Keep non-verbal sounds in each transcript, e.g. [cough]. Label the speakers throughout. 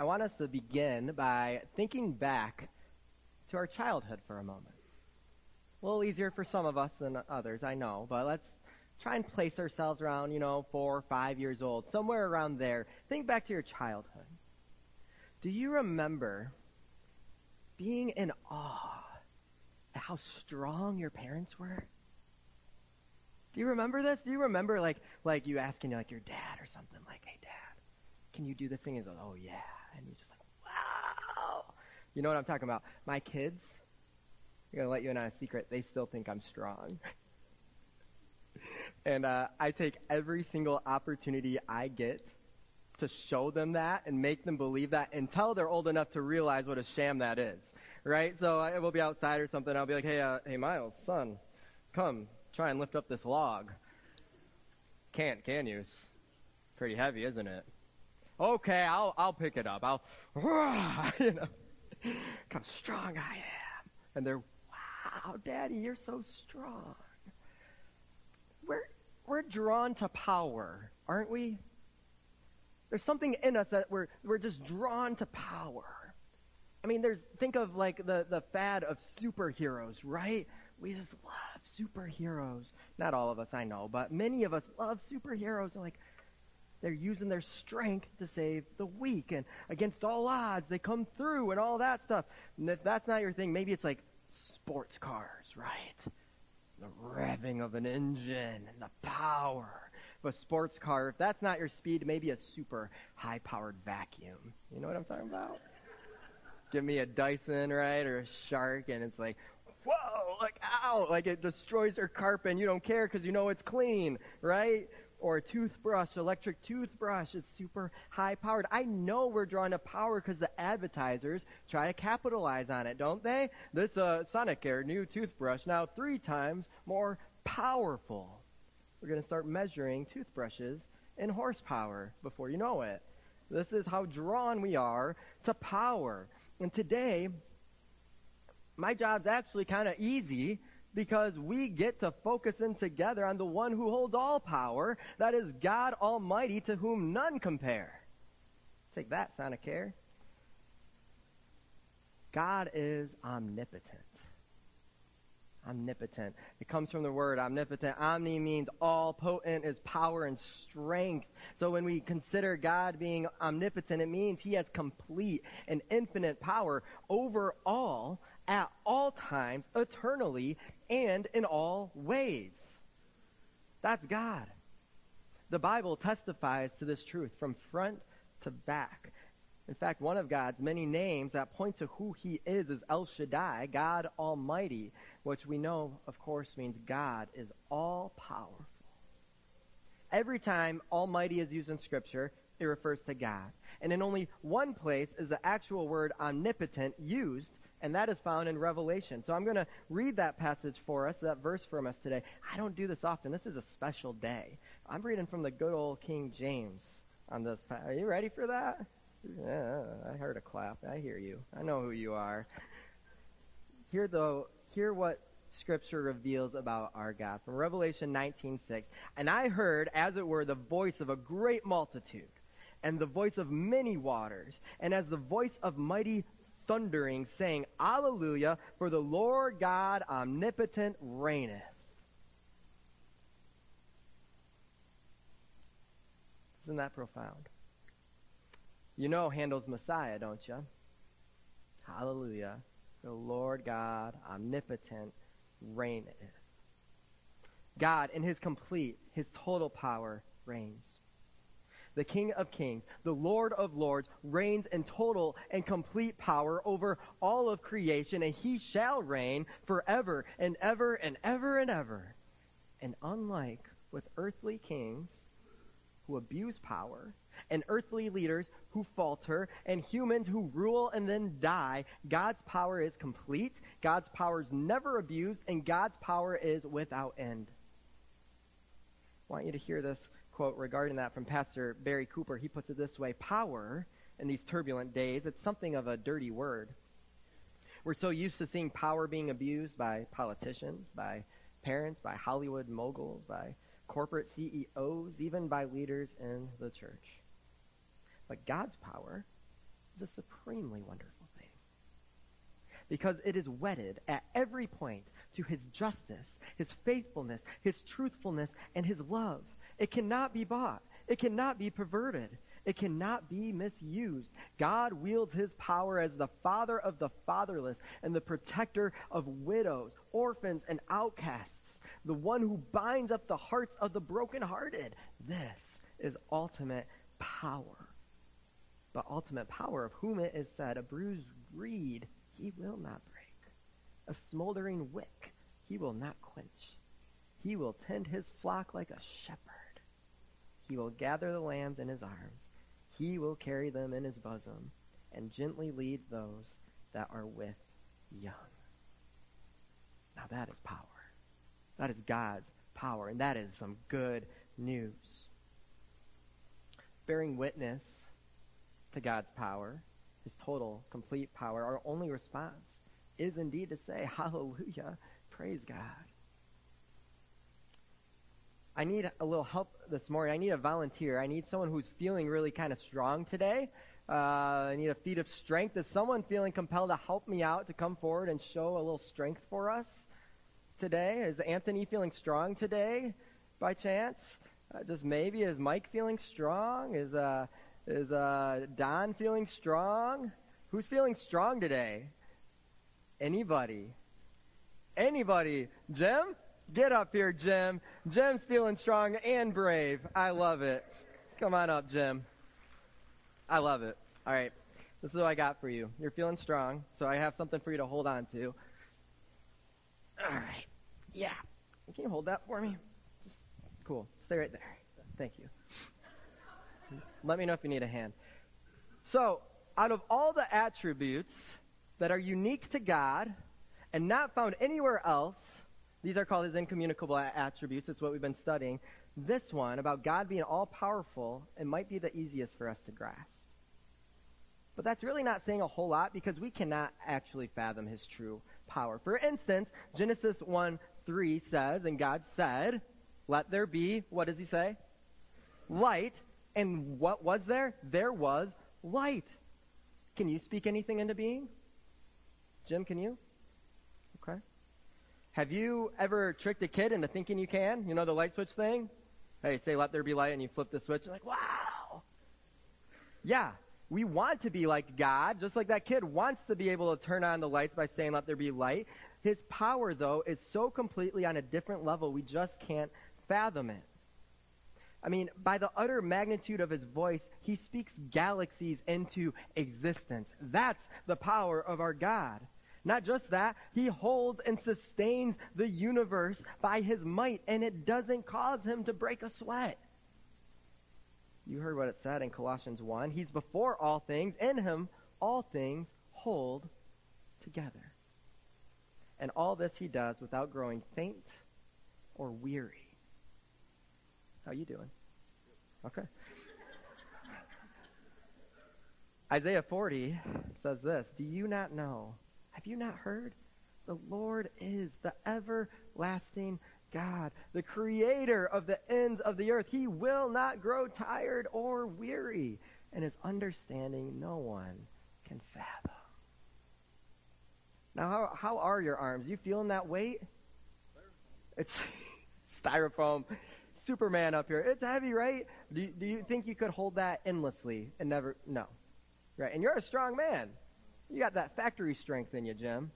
Speaker 1: I want us to begin by thinking back to our childhood for a moment. A little easier for some of us than others, I know, but let's try and place ourselves around, you know, four or five years old, somewhere around there. Think back to your childhood. Do you remember being in awe at how strong your parents were? Do you remember this? Do you remember like like you asking like your dad or something like, "Hey, dad, can you do this thing?" He's like, "Oh yeah," and he's just like, "Wow." You know what I'm talking about? My kids, I'm gonna let you in on a secret. They still think I'm strong. [laughs] and uh, I take every single opportunity I get to show them that and make them believe that until they're old enough to realize what a sham that is, right? So I will be outside or something. I'll be like, "Hey, uh, hey, Miles, son, come try and lift up this log." Can't, can you? It's pretty heavy, isn't it? Okay, I'll I'll pick it up. I'll, [laughs] you know, how strong I am. And they're, wow, Daddy, you're so strong. We're we're drawn to power, aren't we? There's something in us that we're, we're just drawn to power. I mean, there's, think of like the, the fad of superheroes, right? We just love superheroes. Not all of us, I know, but many of us love superheroes. Like, they're using their strength to save the weak and against all odds they come through and all that stuff. And if that's not your thing, maybe it's like sports cars, right? The revving of an engine and the power of a sports car. If that's not your speed, maybe a super high powered vacuum. You know what I'm talking about? Give me a Dyson, right, or a Shark, and it's like, whoa, like, ow, like it destroys your carpet and you don't care because you know it's clean, right? Or a toothbrush, electric toothbrush, it's super high powered. I know we're drawn to power because the advertisers try to capitalize on it, don't they? This uh, Sonicare new toothbrush now three times more powerful we're going to start measuring toothbrushes in horsepower before you know it. This is how drawn we are to power. And today, my job's actually kind of easy because we get to focus in together on the one who holds all power, that is God Almighty, to whom none compare. Take that, Sonicare. God is omnipotent omnipotent. It comes from the word omnipotent. Omni means all, potent is power and strength. So when we consider God being omnipotent, it means he has complete and infinite power over all, at all times, eternally, and in all ways. That's God. The Bible testifies to this truth from front to back. In fact, one of God's many names that point to who he is is El Shaddai, God Almighty, which we know, of course, means God is all powerful. Every time Almighty is used in Scripture, it refers to God. And in only one place is the actual word omnipotent used, and that is found in Revelation. So I'm going to read that passage for us, that verse from us today. I don't do this often. This is a special day. I'm reading from the good old King James on this. Are you ready for that? Yeah, I heard a clap. I hear you. I know who you are. Hear though, hear what Scripture reveals about our God from Revelation 19:6. And I heard, as it were, the voice of a great multitude, and the voice of many waters, and as the voice of mighty thundering, saying, Alleluia, for the Lord God omnipotent reigneth. Isn't that profound? You know Handel's Messiah, don't you? Hallelujah. The Lord God, omnipotent, reigneth. God, in his complete, his total power, reigns. The King of Kings, the Lord of Lords, reigns in total and complete power over all of creation, and he shall reign forever and ever and ever and ever. And unlike with earthly kings who abuse power, and earthly leaders who falter and humans who rule and then die. God's power is complete. God's power is never abused and God's power is without end. I want you to hear this quote regarding that from Pastor Barry Cooper. He puts it this way, power in these turbulent days, it's something of a dirty word. We're so used to seeing power being abused by politicians, by parents, by Hollywood moguls, by corporate CEOs, even by leaders in the church. But God's power is a supremely wonderful thing. Because it is wedded at every point to his justice, his faithfulness, his truthfulness, and his love. It cannot be bought. It cannot be perverted. It cannot be misused. God wields his power as the father of the fatherless and the protector of widows, orphans, and outcasts, the one who binds up the hearts of the brokenhearted. This is ultimate power. But ultimate power, of whom it is said, a bruised reed he will not break, a smoldering wick he will not quench. He will tend his flock like a shepherd. He will gather the lambs in his arms he will carry them in his bosom and gently lead those that are with young. Now that is power. That is God's power, and that is some good news. Bearing witness to God's power, his total, complete power, our only response is indeed to say, Hallelujah, praise God. I need a little help this morning. I need a volunteer. I need someone who's feeling really kind of strong today. Uh, I need a feat of strength. Is someone feeling compelled to help me out to come forward and show a little strength for us today? Is Anthony feeling strong today by chance? Uh, just maybe. Is Mike feeling strong? Is, uh, is uh, Don feeling strong? Who's feeling strong today? Anybody? Anybody? Jim? Get up here, Jim. Jim's feeling strong and brave. I love it. Come on up, Jim. I love it. All right. This is what I got for you. You're feeling strong, so I have something for you to hold on to. All right. Yeah. Can you hold that for me? Just cool. Stay right there. Thank you. Let me know if you need a hand. So, out of all the attributes that are unique to God and not found anywhere else, these are called his incommunicable attributes. It's what we've been studying. This one, about God being all powerful, it might be the easiest for us to grasp. But that's really not saying a whole lot because we cannot actually fathom his true power. For instance, Genesis 1 3 says, and God said, Let there be, what does he say? Light. And what was there? There was light. Can you speak anything into being? Jim, can you? Have you ever tricked a kid into thinking you can? You know the light switch thing? Hey, say let there be light and you flip the switch. and like, wow. Yeah, we want to be like God, just like that kid wants to be able to turn on the lights by saying let there be light. His power, though, is so completely on a different level, we just can't fathom it. I mean, by the utter magnitude of his voice, he speaks galaxies into existence. That's the power of our God. Not just that, he holds and sustains the universe by his might, and it doesn't cause him to break a sweat. You heard what it said in Colossians 1. He's before all things. In him, all things hold together. And all this he does without growing faint or weary. How you doing? Okay. Isaiah 40 says this Do you not know have you not heard? The Lord is the everlasting God, the creator of the ends of the earth. He will not grow tired or weary, and his understanding no one can fathom. Now, how, how are your arms? You feeling that weight? It's [laughs] styrofoam. Superman up here. It's heavy, right? Do, do you think you could hold that endlessly and never? No. Right. And you're a strong man. You got that factory strength in you, Jim.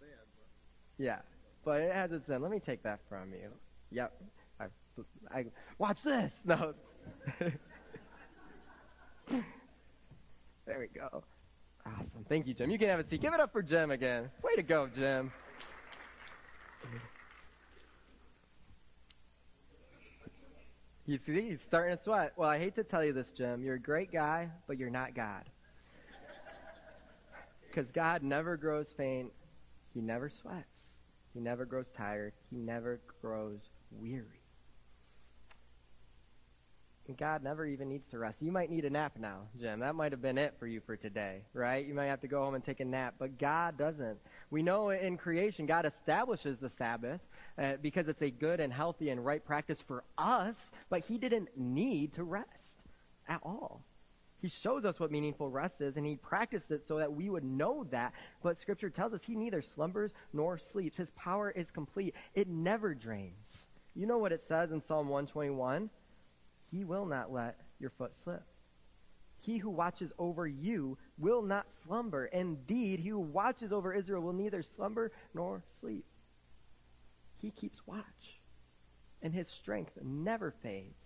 Speaker 2: Bad,
Speaker 1: yeah, but it has its end. Let me take that from you. Yep. I, I watch this. No. [laughs] there we go. Awesome. Thank you, Jim. You can have a seat. Give it up for Jim again. Way to go, Jim. He's, he's starting to sweat. Well, I hate to tell you this, Jim. You're a great guy, but you're not God. Because God never grows faint. He never sweats. He never grows tired. He never grows weary. And God never even needs to rest. You might need a nap now, Jim. That might have been it for you for today, right? You might have to go home and take a nap, but God doesn't. We know in creation, God establishes the Sabbath uh, because it's a good and healthy and right practice for us, but He didn't need to rest at all. He shows us what meaningful rest is, and he practiced it so that we would know that. But Scripture tells us he neither slumbers nor sleeps. His power is complete, it never drains. You know what it says in Psalm 121? He will not let your foot slip. He who watches over you will not slumber. Indeed, he who watches over Israel will neither slumber nor sleep. He keeps watch, and his strength never fades.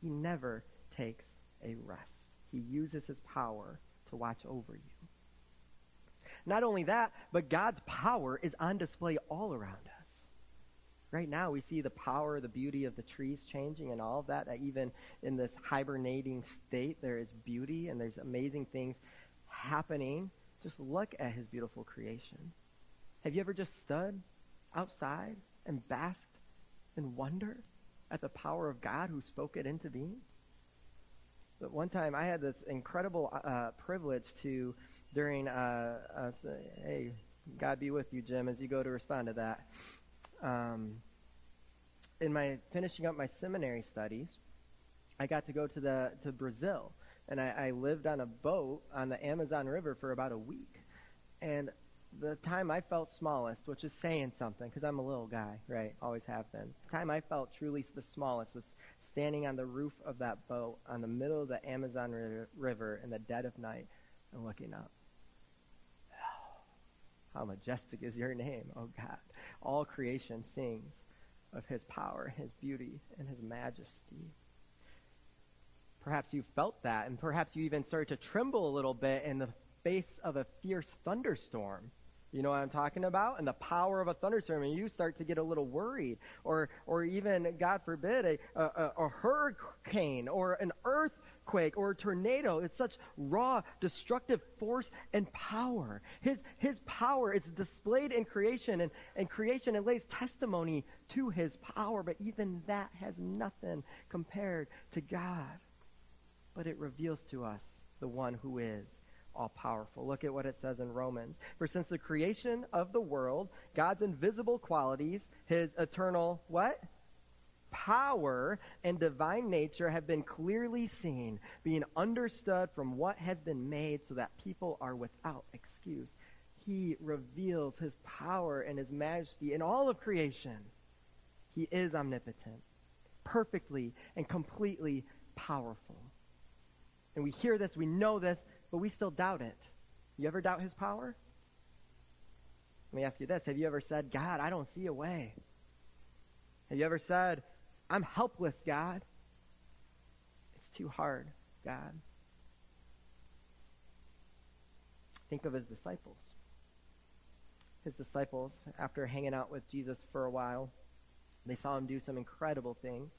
Speaker 1: He never takes a rest. He uses his power to watch over you. Not only that, but God's power is on display all around us. Right now, we see the power, the beauty of the trees changing and all of that. that even in this hibernating state, there is beauty and there's amazing things happening. Just look at his beautiful creation. Have you ever just stood outside and basked in wonder at the power of God who spoke it into being? But one time I had this incredible uh, privilege to, during, uh, uh, hey, God be with you, Jim, as you go to respond to that um, in my finishing up my seminary studies, I got to go to the to Brazil, and I, I lived on a boat on the Amazon River for about a week. And the time I felt smallest, which is saying something, because I'm a little guy, right? Always have been. The time I felt truly the smallest was standing on the roof of that boat on the middle of the Amazon River in the dead of night and looking up. [sighs] How majestic is your name, oh God. All creation sings of his power, his beauty, and his majesty. Perhaps you felt that, and perhaps you even started to tremble a little bit in the face of a fierce thunderstorm. You know what I'm talking about? And the power of a thunderstorm, and you start to get a little worried, or, or even, God forbid, a, a, a hurricane or an earthquake or a tornado. It's such raw, destructive force and power. His, his power is displayed in creation, and, and creation it lays testimony to his power, but even that has nothing compared to God. But it reveals to us the one who is all powerful. Look at what it says in Romans. For since the creation of the world, God's invisible qualities, his eternal what? power and divine nature have been clearly seen, being understood from what has been made so that people are without excuse. He reveals his power and his majesty in all of creation. He is omnipotent, perfectly and completely powerful. And we hear this, we know this, but we still doubt it. You ever doubt his power? Let me ask you this Have you ever said, God, I don't see a way? Have you ever said, I'm helpless, God. It's too hard, God. Think of his disciples. His disciples, after hanging out with Jesus for a while, they saw him do some incredible things,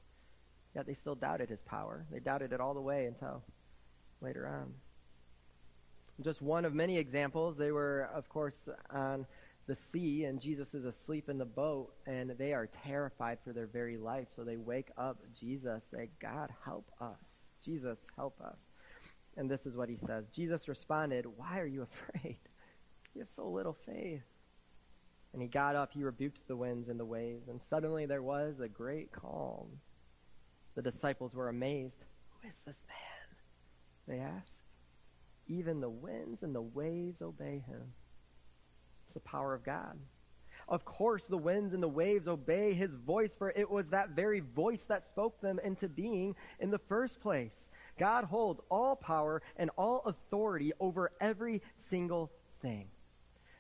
Speaker 1: yet they still doubted his power. They doubted it all the way until later on. Just one of many examples. They were, of course, on the sea and Jesus is asleep in the boat and they are terrified for their very life. So they wake up Jesus, say, God, help us. Jesus, help us. And this is what he says. Jesus responded, Why are you [laughs] afraid? You have so little faith. And he got up, he rebuked the winds and the waves, and suddenly there was a great calm. The disciples were amazed. Who is this man? They asked. Even the winds and the waves obey him It's the power of God. Of course, the winds and the waves obey his voice, for it was that very voice that spoke them into being in the first place. God holds all power and all authority over every single thing.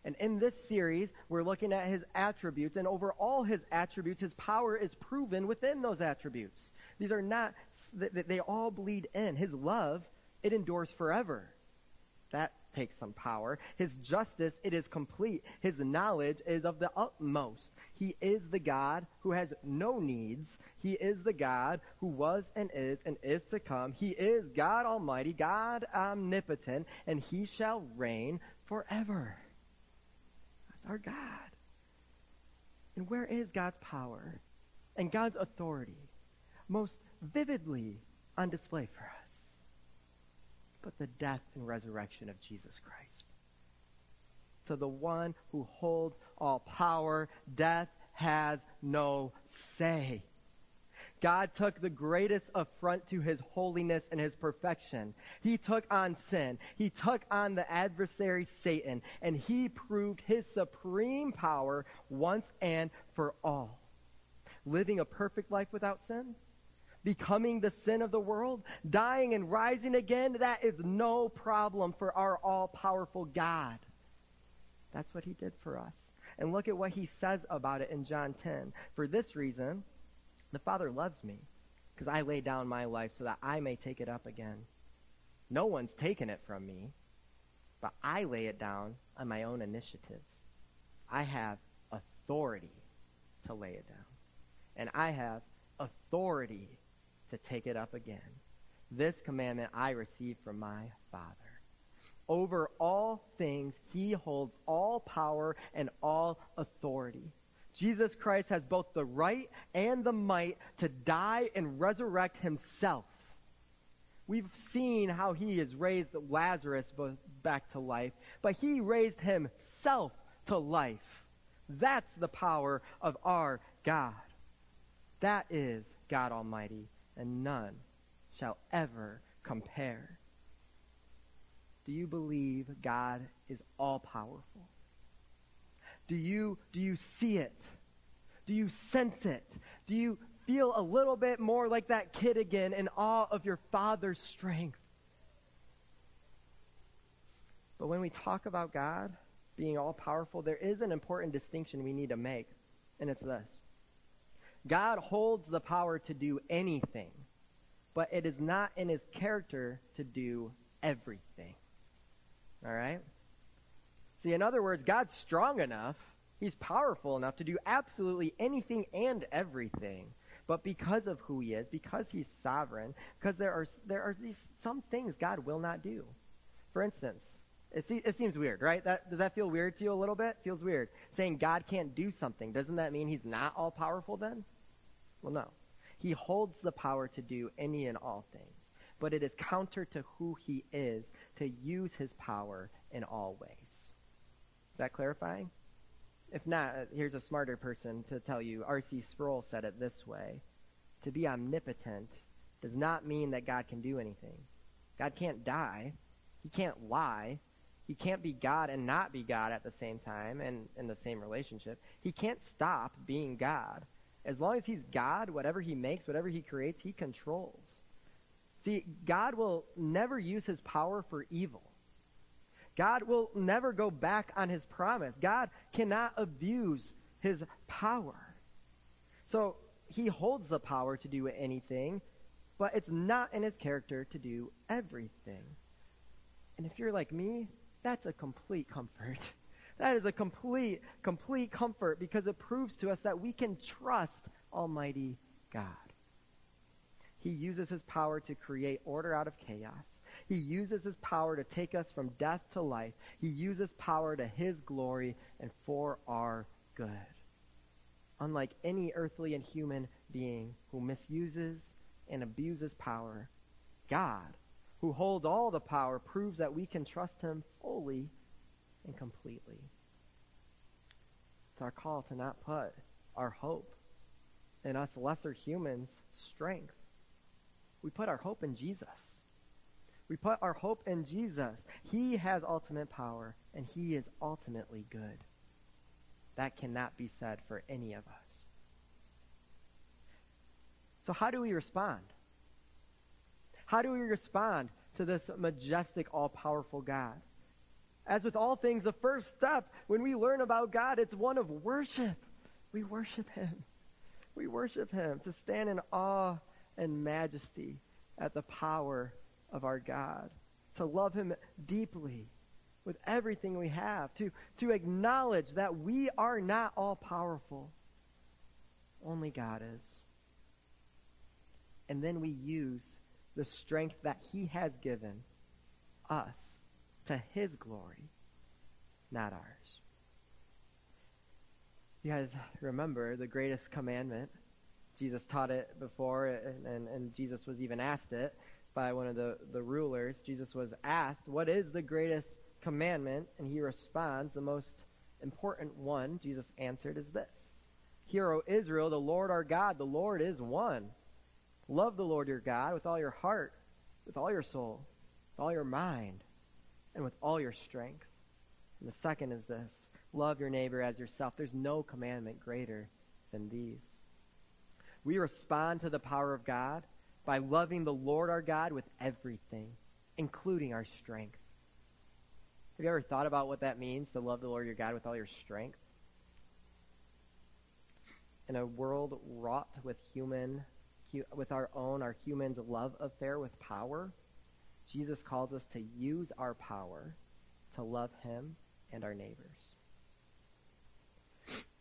Speaker 1: And in this series, we're looking at his attributes, and over all his attributes, his power is proven within those attributes. These are not, they all bleed in. His love, it endures forever. That takes some power. His justice, it is complete. His knowledge is of the utmost. He is the God who has no needs. He is the God who was and is and is to come. He is God Almighty, God omnipotent, and he shall reign forever. That's our God. And where is God's power and God's authority most vividly on display for us? But the death and resurrection of Jesus Christ. To the one who holds all power, death has no say. God took the greatest affront to his holiness and his perfection. He took on sin. He took on the adversary Satan, and he proved his supreme power once and for all. Living a perfect life without sin, becoming the sin of the world, dying and rising again, that is no problem for our all powerful God. That's what he did for us. And look at what he says about it in John 10. For this reason, the Father loves me, because I lay down my life so that I may take it up again. No one's taken it from me, but I lay it down on my own initiative. I have authority to lay it down, and I have authority to take it up again. This commandment I received from my Father. Over all things, he holds all power and all authority. Jesus Christ has both the right and the might to die and resurrect himself. We've seen how he has raised Lazarus back to life, but he raised himself to life. That's the power of our God. That is God Almighty, and none shall ever compare. Do you believe God is all powerful? Do you, do you see it? Do you sense it? Do you feel a little bit more like that kid again in awe of your father's strength? But when we talk about God being all powerful, there is an important distinction we need to make, and it's this God holds the power to do anything, but it is not in his character to do everything. All right? See, in other words, God's strong enough, He's powerful enough to do absolutely anything and everything. But because of who He is, because He's sovereign, because there are, there are these, some things God will not do. For instance, it, it seems weird, right? That, does that feel weird to you a little bit? Feels weird. Saying God can't do something, doesn't that mean He's not all powerful then? Well, no. He holds the power to do any and all things but it is counter to who he is to use his power in all ways. Is that clarifying? If not, uh, here's a smarter person to tell you. R.C. Sproul said it this way To be omnipotent does not mean that God can do anything. God can't die, He can't lie, He can't be God and not be God at the same time and in the same relationship. He can't stop being God. As long as He's God, whatever He makes, whatever He creates, He controls. See, God will never use his power for evil. God will never go back on his promise. God cannot abuse his power. So he holds the power to do anything, but it's not in his character to do everything. And if you're like me, that's a complete comfort. [laughs] That is a complete, complete comfort because it proves to us that we can trust Almighty God. He uses his power to create order out of chaos. He uses his power to take us from death to life. He uses power to his glory and for our good. Unlike any earthly and human being who misuses and abuses power, God, who holds all the power, proves that we can trust him fully and completely. It's our call to not put our hope in us lesser humans' strength we put our hope in Jesus. We put our hope in Jesus. He has ultimate power, and He is ultimately good. That cannot be said for any of us. So, how do we respond? How do we respond to this majestic, all powerful God? As with all things, the first step when we learn about God, it's one of worship. We worship Him. We worship Him to stand in awe and majesty at the power of our God, to love Him deeply with everything we have, to, to acknowledge that we are not all powerful. Only God is. And then we use the strength that He has given us to His glory, not ours. You guys remember the greatest commandment Jesus taught it before, and, and, and Jesus was even asked it by one of the, the rulers. Jesus was asked, What is the greatest commandment? And he responds, The most important one, Jesus answered, is this Hear, O Israel, the Lord our God, the Lord is one. Love the Lord your God with all your heart, with all your soul, with all your mind, and with all your strength. And the second is this love your neighbor as yourself. There's no commandment greater than these. We respond to the power of God by loving the Lord our God with everything, including our strength. Have you ever thought about what that means to love the Lord your God with all your strength? In a world wrought with human, with our own, our human's love affair with power, Jesus calls us to use our power to love him and our neighbors.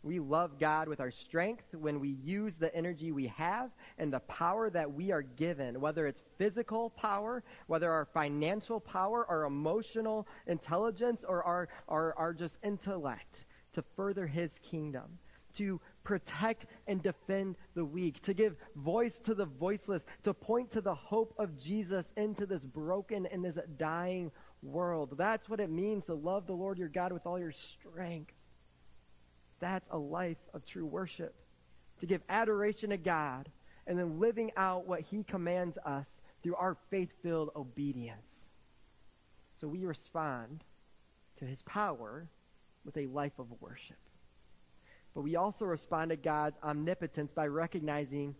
Speaker 1: We love God with our strength when we use the energy we have and the power that we are given, whether it's physical power, whether our financial power, our emotional intelligence, or our, our, our just intellect to further his kingdom, to protect and defend the weak, to give voice to the voiceless, to point to the hope of Jesus into this broken and this dying world. That's what it means to love the Lord your God with all your strength. That's a life of true worship. To give adoration to God and then living out what he commands us through our faith-filled obedience. So we respond to his power with a life of worship. But we also respond to God's omnipotence by recognizing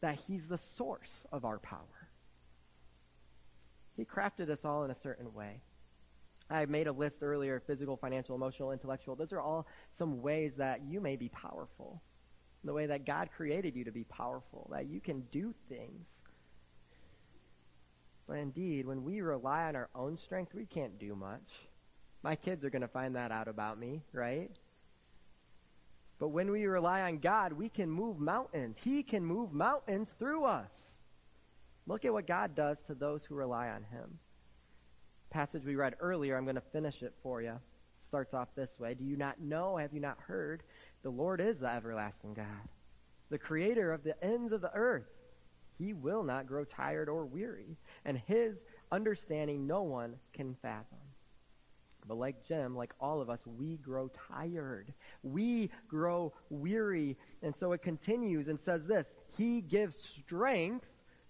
Speaker 1: that he's the source of our power. He crafted us all in a certain way. I made a list earlier physical, financial, emotional, intellectual. Those are all some ways that you may be powerful. The way that God created you to be powerful, that you can do things. But indeed, when we rely on our own strength, we can't do much. My kids are going to find that out about me, right? But when we rely on God, we can move mountains. He can move mountains through us. Look at what God does to those who rely on Him passage we read earlier, I'm going to finish it for you. Starts off this way Do you not know? Have you not heard? The Lord is the everlasting God, the creator of the ends of the earth. He will not grow tired or weary, and his understanding no one can fathom. But like Jim, like all of us, we grow tired. We grow weary. And so it continues and says this He gives strength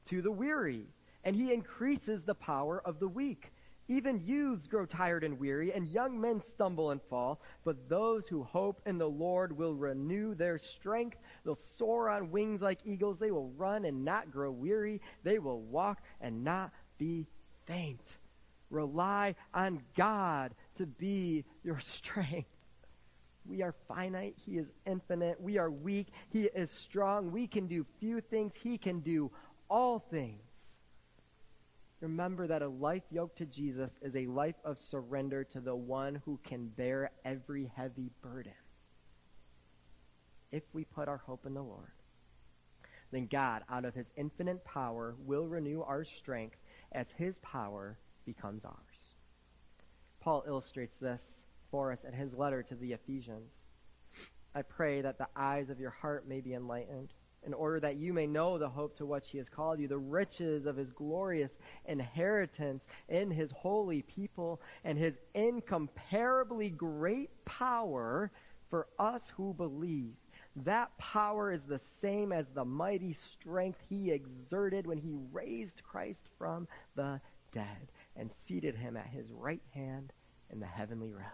Speaker 1: to the weary, and He increases the power of the weak. Even youths grow tired and weary, and young men stumble and fall. But those who hope in the Lord will renew their strength. They'll soar on wings like eagles. They will run and not grow weary. They will walk and not be faint. Rely on God to be your [laughs] strength. We are finite. He is infinite. We are weak. He is strong. We can do few things. He can do all things. Remember that a life yoked to Jesus is a life of surrender to the one who can bear every heavy burden. If we put our hope in the Lord, then God, out of his infinite power, will renew our strength as his power becomes ours. Paul illustrates this for us in his letter to the Ephesians. I pray that the eyes of your heart may be enlightened in order that you may know the hope to which he has called you, the riches of his glorious inheritance in his holy people, and his incomparably great power for us who believe. That power is the same as the mighty strength he exerted when he raised Christ from the dead and seated him at his right hand in the heavenly realms.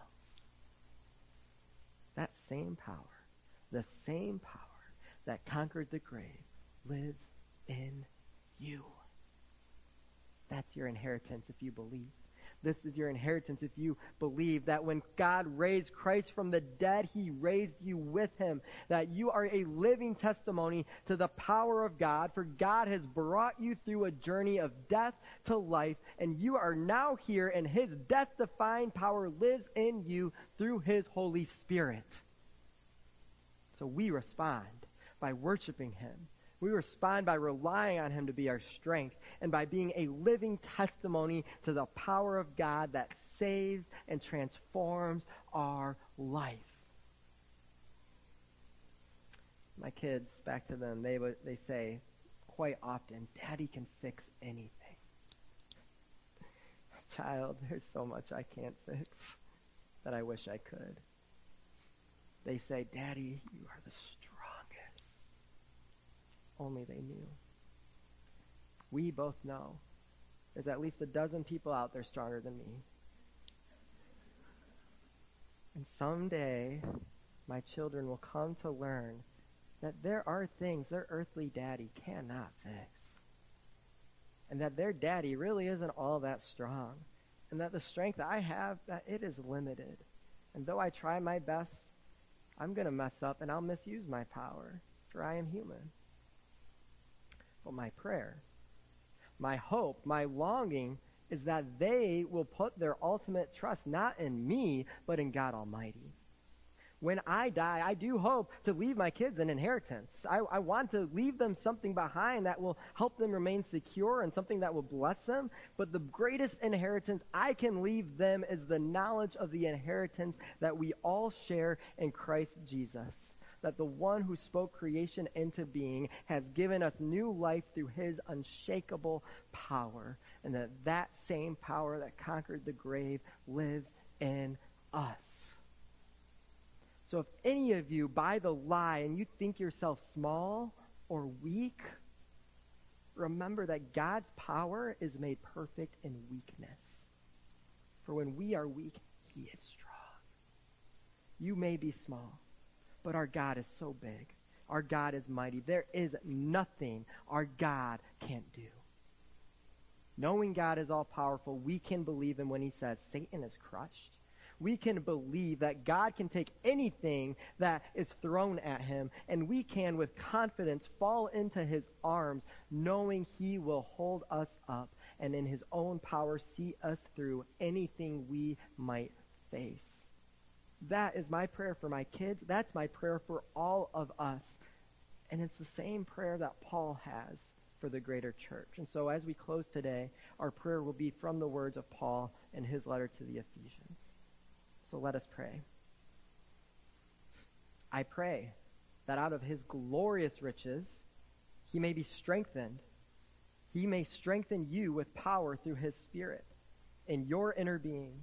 Speaker 1: That same power, the same power that conquered the grave lives in you. That's your inheritance if you believe. This is your inheritance if you believe that when God raised Christ from the dead, he raised you with him. That you are a living testimony to the power of God, for God has brought you through a journey of death to life, and you are now here, and his death defying power lives in you through his Holy Spirit. So we respond by worshiping Him. We respond by relying on Him to be our strength and by being a living testimony to the power of God that saves and transforms our life. My kids, back to them, they, they say quite often, Daddy can fix anything. [laughs] Child, there's so much I can't fix that I wish I could. They say, Daddy, you are the only they knew. we both know there's at least a dozen people out there stronger than me. And someday, my children will come to learn that there are things their earthly daddy cannot fix. And that their daddy really isn't all that strong. And that the strength I have, that it is limited. And though I try my best, I'm going to mess up and I'll misuse my power, for I am human. But my prayer, my hope, my longing is that they will put their ultimate trust not in me, but in God Almighty when I die, I do hope to leave my kids an inheritance. I, I, want to leave them something behind that will help them remain secure and something that will bless them. But the greatest inheritance I can leave them is the knowledge of the inheritance that we all share in Christ Jesus. That the one who spoke creation into being has given us new life through his unshakable power. And that that same power that conquered the grave lives in us. So if any of you buy the lie and you think yourself small or weak, remember that God's power is made perfect in weakness. For when we are weak, he is strong. You may be small, but our God is so big. Our God is mighty. There is nothing our God can't do. Knowing God is all powerful, we can believe him when he says, Satan is crushed we can believe that God can take anything that is thrown at him, and we can, with confidence, fall into his arms, knowing he will hold us up and in his own power see us through anything we might face. That is my prayer for my kids. That's my prayer for all of us. And it's the same prayer that Paul has for the greater church. And so as we close today, our prayer will be from the words of Paul in his letter to the Ephesians. So let us pray. I pray that out of his glorious riches he may be strengthened. He may strengthen you with power through his Spirit in your inner being,